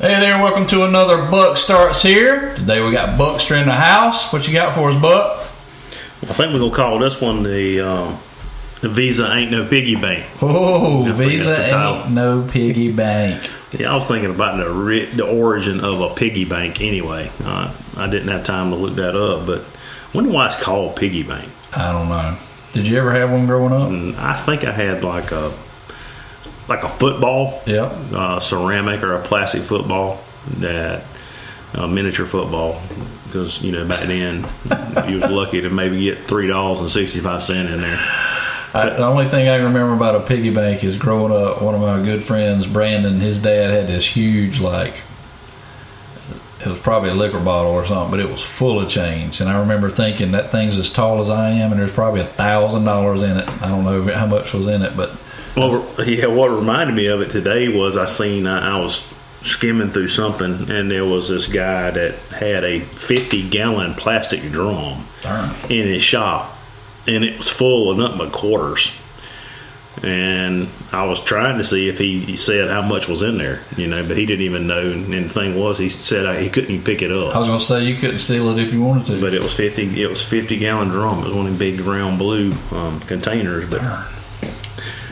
Hey there, welcome to another Buck Starts here. Today we got Buckster in the house. What you got for us, Buck? I think we're gonna call this one the uh, the Visa ain't no piggy bank. Oh, Visa ain't no piggy bank. Yeah, I was thinking about the ri- the origin of a piggy bank. Anyway, uh, I didn't have time to look that up, but I wonder why it's called piggy bank. I don't know. Did you ever have one growing up? I think I had like a like a football, yeah, uh, ceramic or a plastic football that uh, miniature football. Because you know back then you was lucky to maybe get three dollars and sixty five cent in there. I, the only thing I can remember about a piggy bank is growing up. One of my good friends, Brandon, his dad had this huge like. It was probably a liquor bottle or something, but it was full of change. And I remember thinking that thing's as tall as I am, and there's probably a thousand dollars in it. I don't know how much was in it, but Well, yeah, what reminded me of it today was I seen I, I was skimming through something and there was this guy that had a 50 gallon plastic drum darn. in his shop and it was full of nothing but quarters. And I was trying to see if he, he said how much was in there, you know, but he didn't even know. And the thing was, he said uh, he couldn't even pick it up. I was gonna say you couldn't steal it if you wanted to. but it was fifty. It was fifty gallon drum. It was one of them big round blue um, containers. But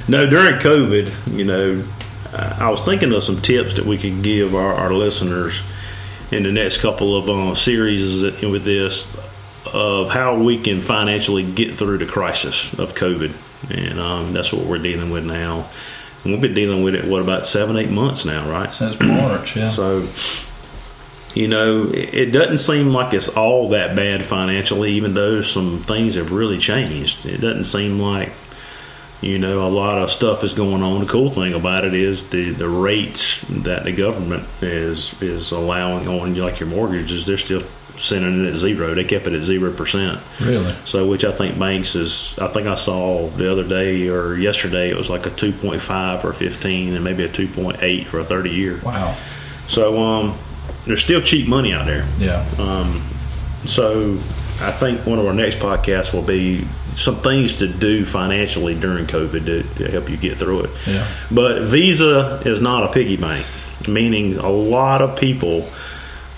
no, during COVID, you know, uh, I was thinking of some tips that we could give our, our listeners in the next couple of uh, series with this of how we can financially get through the crisis of COVID, and um, that's what we're dealing with now. And we've been dealing with it what about seven, eight months now, right? Since March, yeah. So, you know, it it doesn't seem like it's all that bad financially, even though some things have really changed. It doesn't seem like, you know, a lot of stuff is going on. The cool thing about it is the, the rates that the government is is allowing on like your mortgages, they're still sending it at zero. They kept it at zero percent. really. So, which I think banks is, I think I saw the other day or yesterday, it was like a 2.5 for 15 and maybe a 2.8 for a 30 year. Wow. So um, there's still cheap money out there. Yeah. Um, so I think one of our next podcasts will be some things to do financially during COVID to, to help you get through it. Yeah. But Visa is not a piggy bank, meaning a lot of people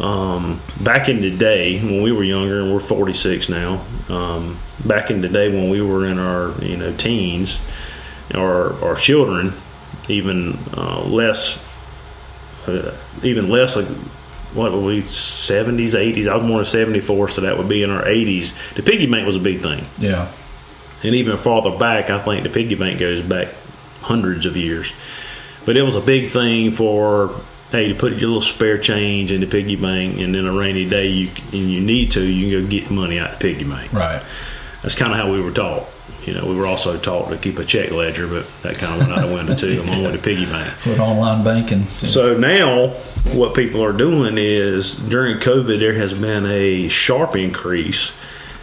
um, back in the day when we were younger, and we're 46 now. Um, back in the day when we were in our you know teens, or or children, even uh, less, uh, even less. What were we 70s, 80s? I was born in 74, so that would be in our 80s. The piggy bank was a big thing. Yeah. And even farther back, I think the piggy bank goes back hundreds of years. But it was a big thing for hey to put your little spare change in the piggy bank, and then a rainy day you and you need to, you can go get money out the piggy bank. Right. That's kind of how we were taught. You know, we were also taught to keep a check ledger, but that kind of went out the window too, along with the piggy bank. With online banking. So now, what people are doing is during COVID, there has been a sharp increase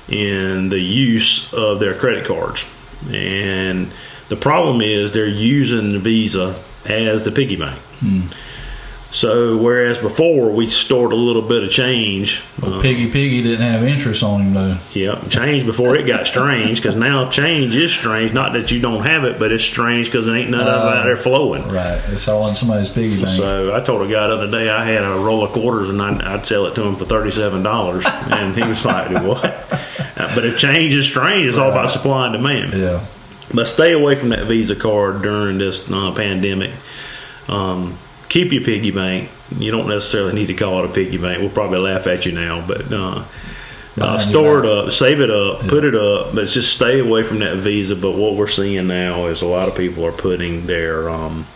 in the use of their credit cards. And the problem is they're using the Visa as the piggy bank. Hmm. So, whereas before we stored a little bit of change, Well, Piggy Piggy didn't have interest on him though. Yep, change before it got strange because now change is strange. Not that you don't have it, but it's strange because there ain't none of it out there flowing. Right. It's all in somebody's piggy bank. So I told a guy the other day I had a roll of quarters and I'd, I'd sell it to him for thirty seven dollars, and he was like, "What?" Uh, But if change is strange, it's all about supply and demand. yeah. But stay away from that Visa card during this uh, pandemic. Um, keep your piggy bank. You don't necessarily need to call it a piggy bank. We'll probably laugh at you now, but uh, uh, store it up, save it up, put it up, but just stay away from that Visa. But what we're seeing now is a lot of people are putting their um,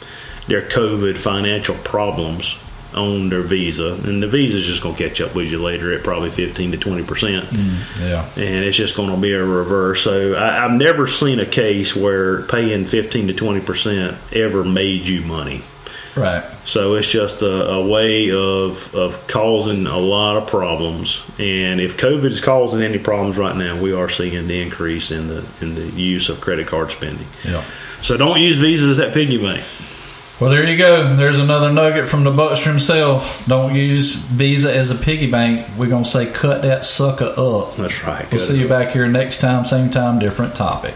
their COVID financial problems on their Visa, and the Visa is just going to catch up with you later at probably fifteen to twenty percent Yeah. and it's just going to be a reverse. So I, I've never seen a case where paying fifteen to twenty percent ever made you money. Right. So it's just a, a way of of causing a lot of problems. And if COVID is causing any problems right now, we are seeing the increase in the in the use of credit card spending. Yeah. So don't use Visa as that piggy bank. Well, there you go. There's another nugget from the Buckster himself. Don't use Visa as a piggy bank. We're going to say cut that sucker up. That's right. We'll see you back here next time, same time, different topic.